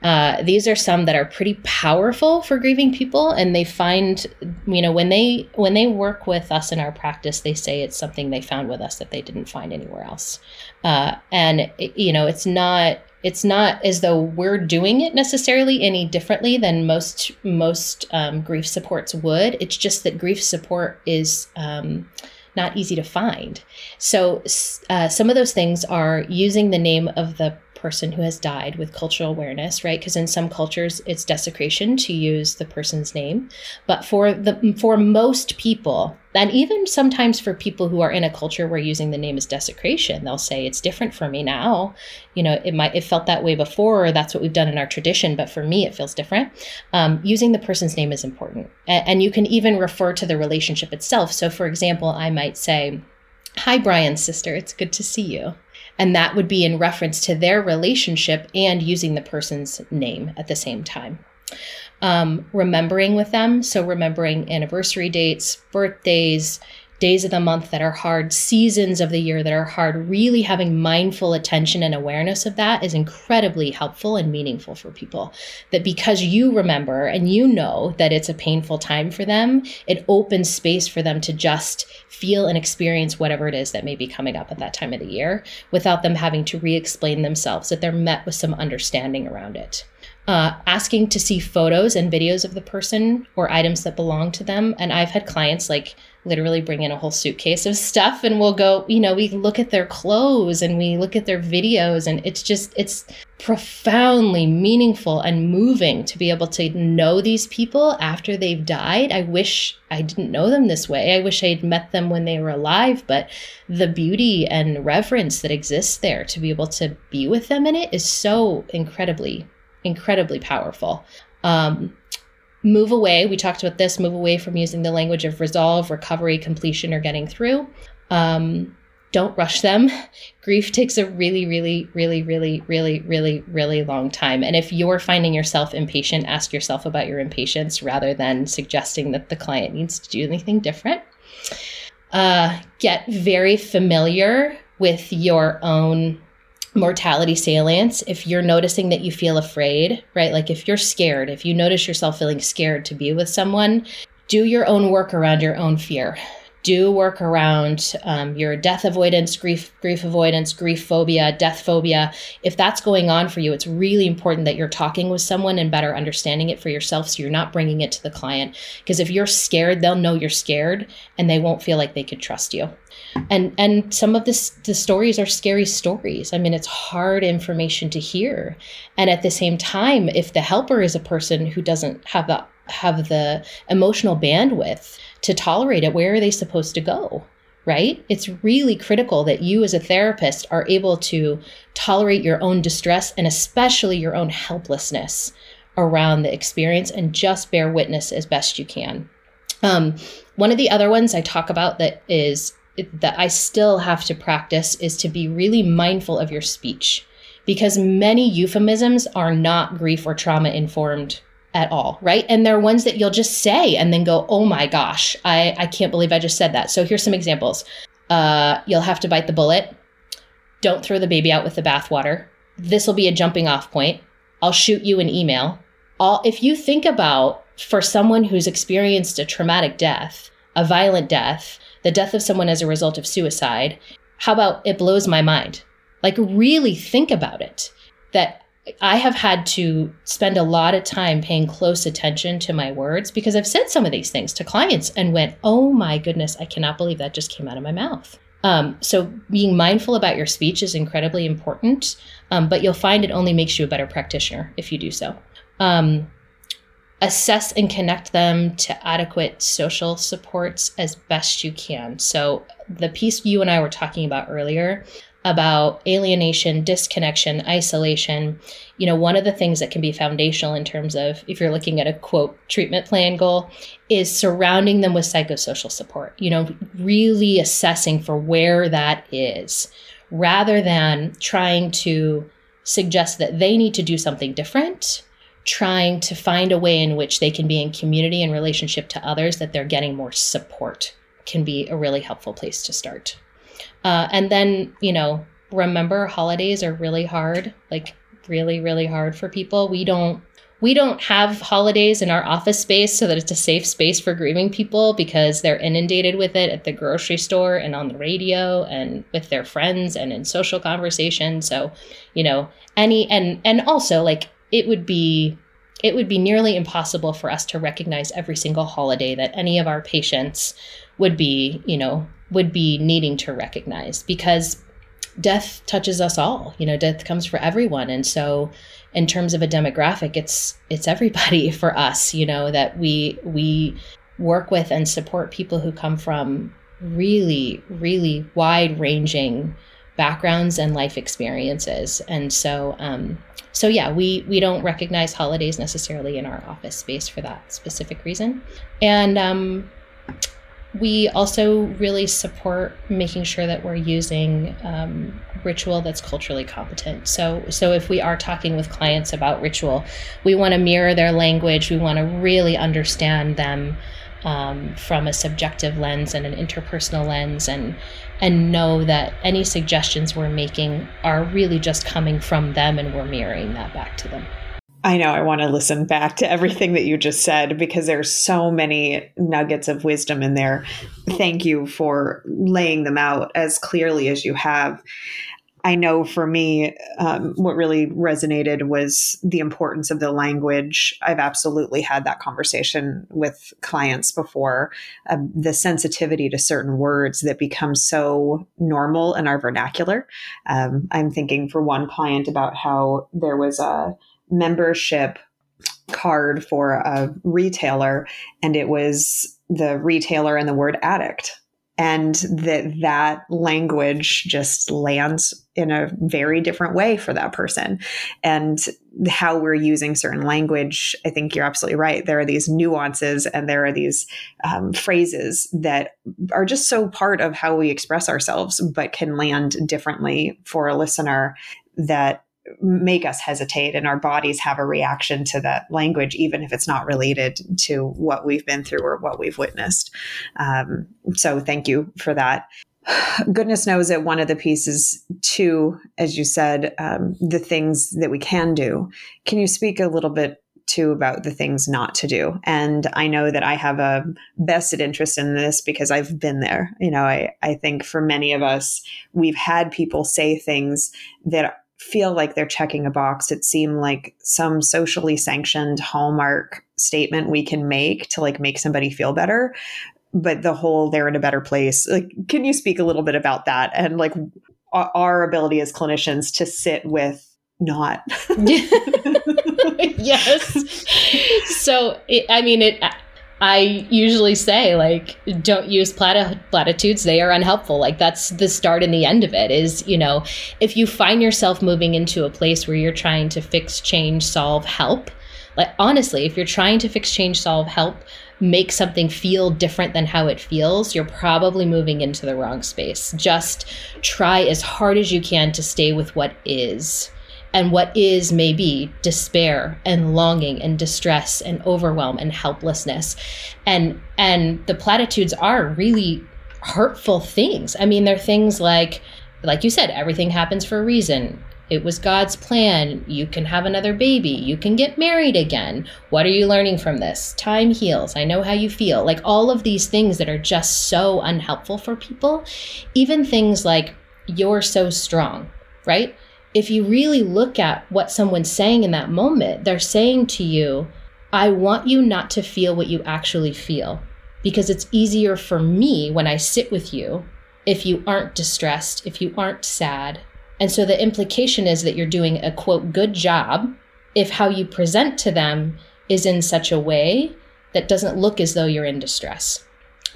Uh, these are some that are pretty powerful for grieving people, and they find, you know, when they when they work with us in our practice, they say it's something they found with us that they didn't find anywhere else. Uh, and it, you know, it's not it's not as though we're doing it necessarily any differently than most most um, grief supports would. It's just that grief support is um, not easy to find. So, uh, some of those things are using the name of the person who has died with cultural awareness, right? Because in some cultures it's desecration to use the person's name, but for the for most people, and even sometimes for people who are in a culture where using the name is desecration, they'll say it's different for me now. You know, it might it felt that way before, or that's what we've done in our tradition, but for me it feels different. Um, using the person's name is important, and, and you can even refer to the relationship itself. So, for example, I might say. Hi, Brian's sister. It's good to see you. And that would be in reference to their relationship and using the person's name at the same time. Um, remembering with them, so remembering anniversary dates, birthdays, days of the month that are hard, seasons of the year that are hard, really having mindful attention and awareness of that is incredibly helpful and meaningful for people. That because you remember and you know that it's a painful time for them, it opens space for them to just feel and experience whatever it is that may be coming up at that time of the year without them having to re explain themselves, that they're met with some understanding around it uh, asking to see photos and videos of the person or items that belong to them. And I've had clients like literally bring in a whole suitcase of stuff and we'll go, you know, we look at their clothes and we look at their videos and it's just, it's profoundly meaningful and moving to be able to know these people after they've died. I wish I didn't know them this way. I wish I'd met them when they were alive, but the beauty and reverence that exists there to be able to be with them in it is so incredibly incredibly powerful. Um, move away, we talked about this, move away from using the language of resolve, recovery, completion, or getting through. Um, don't rush them. <laughs> Grief takes a really, really, really, really, really, really, really long time. And if you're finding yourself impatient, ask yourself about your impatience rather than suggesting that the client needs to do anything different. Uh, get very familiar with your own mortality salience, if you're noticing that you feel afraid, right? Like if you're scared, if you notice yourself feeling scared to be with someone, do your own work around your own fear do work around um, your death avoidance, grief, grief avoidance, grief phobia, death phobia. If that's going on for you, it's really important that you're talking with someone and better understanding it for yourself so you're not bringing it to the client. Because if you're scared, they'll know you're scared and they won't feel like they could trust you. And and some of this the stories are scary stories. I mean, it's hard information to hear. And at the same time, if the helper is a person who doesn't have the have the emotional bandwidth to tolerate it, where are they supposed to go? Right? It's really critical that you, as a therapist, are able to tolerate your own distress and especially your own helplessness around the experience and just bear witness as best you can. Um, one of the other ones I talk about that is that I still have to practice is to be really mindful of your speech because many euphemisms are not grief or trauma informed at all, right? And there are ones that you'll just say and then go, oh my gosh, I, I can't believe I just said that. So here's some examples. Uh, you'll have to bite the bullet. Don't throw the baby out with the bathwater. This will be a jumping off point. I'll shoot you an email. All if you think about for someone who's experienced a traumatic death, a violent death, the death of someone as a result of suicide, how about it blows my mind? Like really think about it. That I have had to spend a lot of time paying close attention to my words because I've said some of these things to clients and went, oh my goodness, I cannot believe that just came out of my mouth. Um, so being mindful about your speech is incredibly important, um, but you'll find it only makes you a better practitioner if you do so. Um, assess and connect them to adequate social supports as best you can. So the piece you and I were talking about earlier about alienation, disconnection, isolation. You know, one of the things that can be foundational in terms of if you're looking at a quote treatment plan goal is surrounding them with psychosocial support, you know, really assessing for where that is rather than trying to suggest that they need to do something different trying to find a way in which they can be in community and relationship to others that they're getting more support can be a really helpful place to start. Uh, and then, you know, remember holidays are really hard, like really, really hard for people. We don't we don't have holidays in our office space so that it's a safe space for grieving people because they're inundated with it at the grocery store and on the radio and with their friends and in social conversation. So, you know, any and and also like it would be it would be nearly impossible for us to recognize every single holiday that any of our patients would be, you know, would be needing to recognize because death touches us all. You know, death comes for everyone. And so in terms of a demographic, it's it's everybody <laughs> for us, you know, that we we work with and support people who come from really, really wide ranging backgrounds and life experiences. And so um so yeah, we we don't recognize holidays necessarily in our office space for that specific reason. And um we also really support making sure that we're using um, ritual that's culturally competent. So, so if we are talking with clients about ritual, we want to mirror their language. We want to really understand them um, from a subjective lens and an interpersonal lens, and and know that any suggestions we're making are really just coming from them, and we're mirroring that back to them. I know I want to listen back to everything that you just said because there's so many nuggets of wisdom in there. Thank you for laying them out as clearly as you have. I know for me, um, what really resonated was the importance of the language. I've absolutely had that conversation with clients before. Um, the sensitivity to certain words that become so normal in our vernacular. Um, I'm thinking for one client about how there was a membership card for a retailer and it was the retailer and the word addict. And that that language just lands in a very different way for that person. And how we're using certain language i think you're absolutely right. There are these nuances and there are these um, phrases that are just so part of how we express ourselves but can land differently for a listener that make us hesitate and our bodies have a reaction to that language even if it's not related to what we've been through or what we've witnessed um, so thank you for that <sighs> goodness knows that one of the pieces, too, as you said, um, the things that we can do. Can you speak a little bit too about the things not to do? And I know that I have a vested interest in this because I've been there. You know, I, I think for many of us, we've had people say things that feel like they're checking a box. It seemed like some socially sanctioned hallmark statement we can make to like make somebody feel better. But the whole they're in a better place like can you speak a little bit about that? And like our ability as clinicians to sit with not. <laughs> Yes. So it, i mean it i usually say like don't use platitudes they are unhelpful like that's the start and the end of it is you know if you find yourself moving into a place where you're trying to fix change solve help like honestly if you're trying to fix change solve help make something feel different than how it feels, you're probably moving into the wrong space. Just try as hard as you can to stay with what is. And what is may be despair and longing and distress and overwhelm and helplessness. And and the platitudes are really hurtful things. I mean, they're things like like you said, everything happens for a reason. It was God's plan. You can have another baby. You can get married again. What are you learning from this? Time heals. I know how you feel. Like all of these things that are just so unhelpful for people. Even things like, you're so strong, right? If you really look at what someone's saying in that moment, they're saying to you, I want you not to feel what you actually feel because it's easier for me when I sit with you if you aren't distressed, if you aren't sad, and so the implication is that you're doing a quote good job if how you present to them is in such a way that doesn't look as though you're in distress.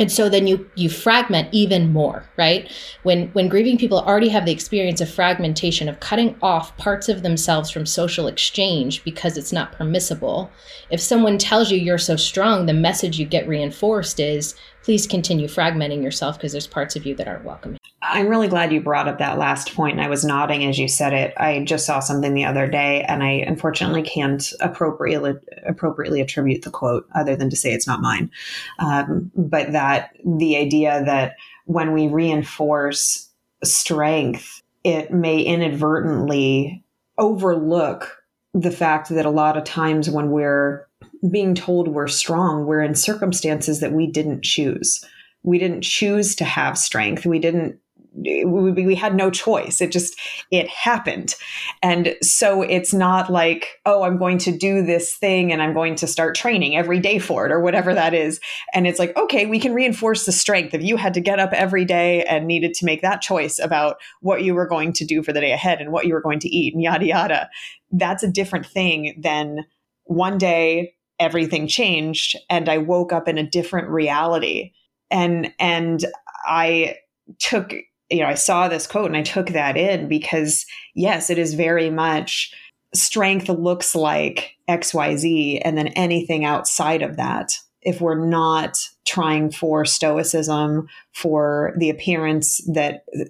And so then you you fragment even more, right? When when grieving people already have the experience of fragmentation of cutting off parts of themselves from social exchange because it's not permissible. If someone tells you you're so strong, the message you get reinforced is please continue fragmenting yourself because there's parts of you that aren't welcome. I'm really glad you brought up that last point, and I was nodding as you said it. I just saw something the other day, and I unfortunately can't appropriately appropriately attribute the quote, other than to say it's not mine. Um, but that the idea that when we reinforce strength, it may inadvertently overlook the fact that a lot of times when we're being told we're strong, we're in circumstances that we didn't choose. We didn't choose to have strength. We didn't we, had no choice. It just it happened. And so it's not like oh i'm going to do this thing and i'm going to start training every day for it or whatever that is. And it's like okay we can reinforce the strength if you had to get up every day and needed to make that choice about what you were going to do for the day ahead and what you were going to eat and yada yada. That's a different thing than one day everything changed and i woke up in a different reality. And and i took you know, I saw this quote and I took that in because, yes, it is very much strength looks like XYZ, and then anything outside of that, if we're not trying for stoicism, for the appearance that uh,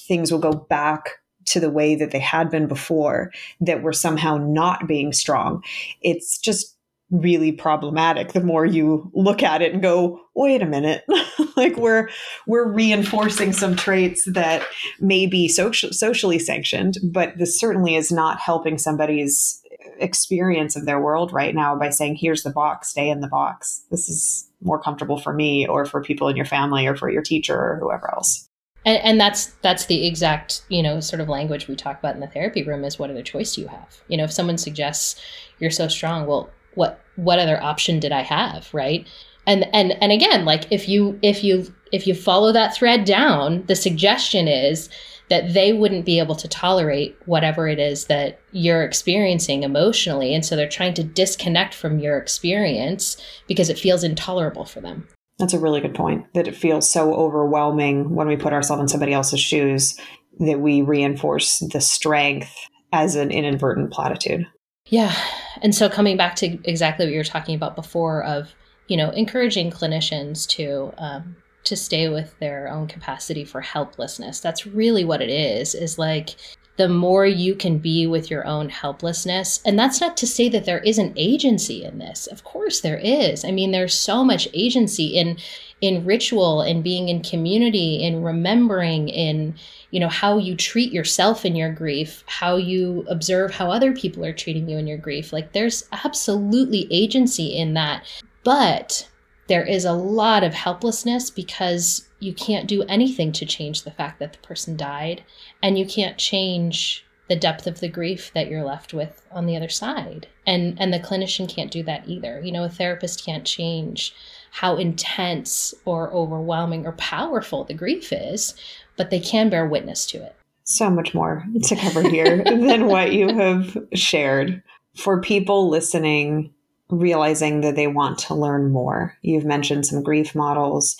things will go back to the way that they had been before, that we're somehow not being strong. It's just really problematic the more you look at it and go wait a minute. <laughs> Like we're we're reinforcing some traits that may be social, socially sanctioned but this certainly is not helping somebody's experience of their world right now by saying here's the box stay in the box. This is more comfortable for me or for people in your family or for your teacher or whoever else and, and that's that's the exact you know sort of language we talk about in the therapy room is what other choice do you have you know if someone suggests you're so strong well what what other option did I have, right? And and and again, like if you if you if you follow that thread down, the suggestion is that they wouldn't be able to tolerate whatever it is that you're experiencing emotionally and so they're trying to disconnect from your experience because it feels intolerable for them. That's a really good point. That it feels so overwhelming when we put ourselves in somebody else's shoes that we reinforce the strength as an inadvertent platitude. Yeah. And so coming back to exactly what you were talking about before of, you know, encouraging clinicians to um, to stay with their own capacity for helplessness. That's really what it is. Is like the more you can be with your own helplessness. And that's not to say that there isn't agency in this. Of course there is. I mean, there's so much agency in in ritual in being in community in remembering in you know how you treat yourself in your grief how you observe how other people are treating you in your grief like there's absolutely agency in that but there is a lot of helplessness because you can't do anything to change the fact that the person died and you can't change the depth of the grief that you're left with on the other side and and the clinician can't do that either you know a therapist can't change how intense or overwhelming or powerful the grief is, but they can bear witness to it. So much more to cover here <laughs> than what you have shared. For people listening, realizing that they want to learn more, you've mentioned some grief models.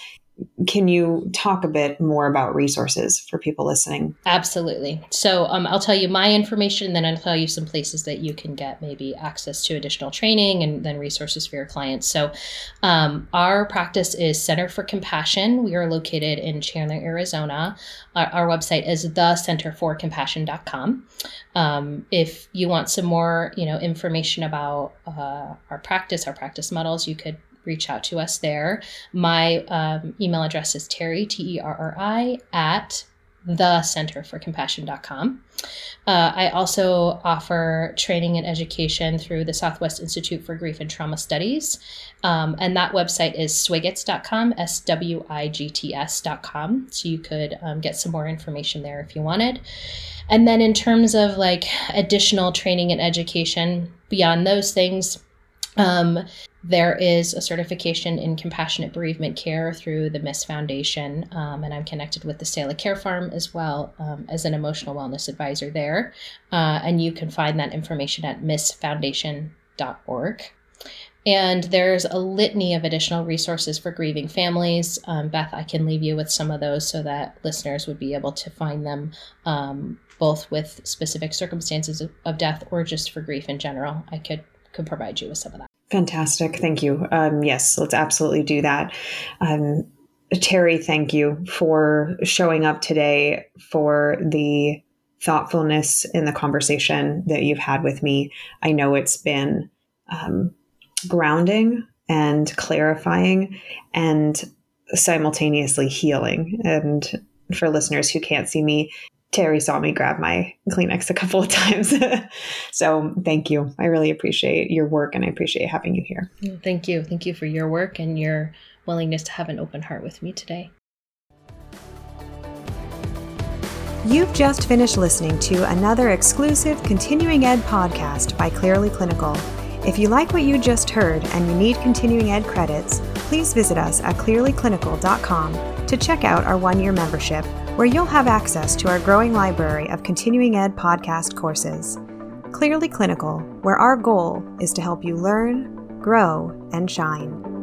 Can you talk a bit more about resources for people listening? Absolutely. So um, I'll tell you my information, and then I'll tell you some places that you can get maybe access to additional training and then resources for your clients. So um, our practice is Center for Compassion. We are located in Chandler, Arizona. Our, our website is thecenterforcompassion.com. Um, if you want some more, you know, information about uh, our practice, our practice models, you could reach out to us there. My um, email address is Terri, T E R R I, at the center for compassion.com. Uh, I also offer training and education through the Southwest Institute for Grief and Trauma Studies. Um, and that website is swigts.com, S W I G T S.com. So you could um, get some more information there if you wanted. And then in terms of like additional training and education beyond those things, um, there is a certification in compassionate bereavement care through the Miss Foundation, um, and I'm connected with the Selah Care Farm as well um, as an emotional wellness advisor there. Uh, and you can find that information at missfoundation.org. And there's a litany of additional resources for grieving families. Um, Beth, I can leave you with some of those so that listeners would be able to find them um, both with specific circumstances of death or just for grief in general. I could could provide you with some of that. Fantastic. Thank you. Um, yes, let's absolutely do that. Um, Terri, thank you for showing up today for the thoughtfulness in the conversation that you've had with me. I know it's been um, grounding and clarifying and simultaneously healing. And for listeners who can't see me, Terri saw me grab my Kleenex a couple of <laughs> times. so thank you. I really appreciate your work and I appreciate having you here. Thank you. Thank you for your work and your willingness to have an open heart with me today. You've just finished listening to another exclusive continuing ed podcast by Clearly Clinical. If you like what you just heard and you need continuing ed credits, please visit us at clearlyclinical.com to check out our one year membership where you'll have access to our growing library of continuing ed podcast courses. Clearly Clinical, where our goal is to help you learn, grow, and shine.